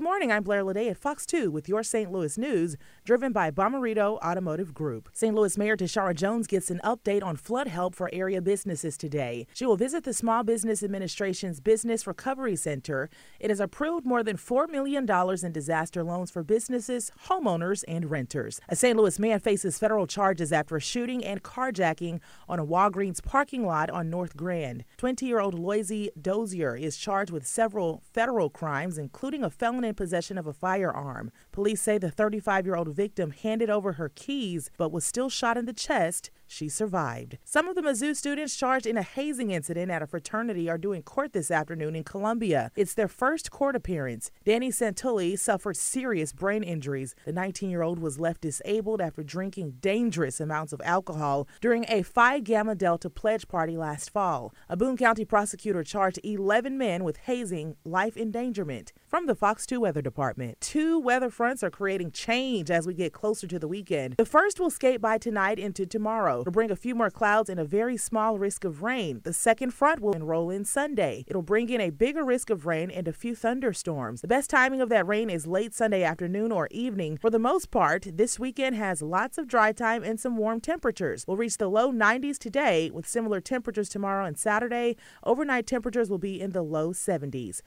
Good morning. I'm Blair Lede at Fox 2 with your St. Louis news, driven by Bomarito Automotive Group. St. Louis Mayor Tishaura Jones gets an update on flood help for area businesses today. She will visit the Small Business Administration's Business Recovery Center. It has approved more than $4 million in disaster loans for businesses, homeowners, and renters. A St. Louis man faces federal charges after shooting and carjacking on a Walgreens parking lot on North Grand. 20 year old Loisy Dozier is charged with several federal crimes, including a felony in possession of a firearm. Police say the 35 year old victim handed over her keys but was still shot in the chest. She survived. Some of the Mizzou students charged in a hazing incident at a fraternity are doing court this afternoon in Columbia. It's their first court appearance. Danny Santulli suffered serious brain injuries. The 19 year old was left disabled after drinking dangerous amounts of alcohol during a Phi Gamma Delta pledge party last fall. A Boone County prosecutor charged 11 men with hazing, life endangerment. From the Fox 2 Weather Department, two weather fronts are creating change as we get closer to the weekend. The first will skate by tonight into tomorrow. It'll bring a few more clouds and a very small risk of rain. The second front will enroll in Sunday. It'll bring in a bigger risk of rain and a few thunderstorms. The best timing of that rain is late Sunday afternoon or evening. For the most part, this weekend has lots of dry time and some warm temperatures. We'll reach the low 90s today with similar temperatures tomorrow and Saturday. Overnight temperatures will be in the low 70s.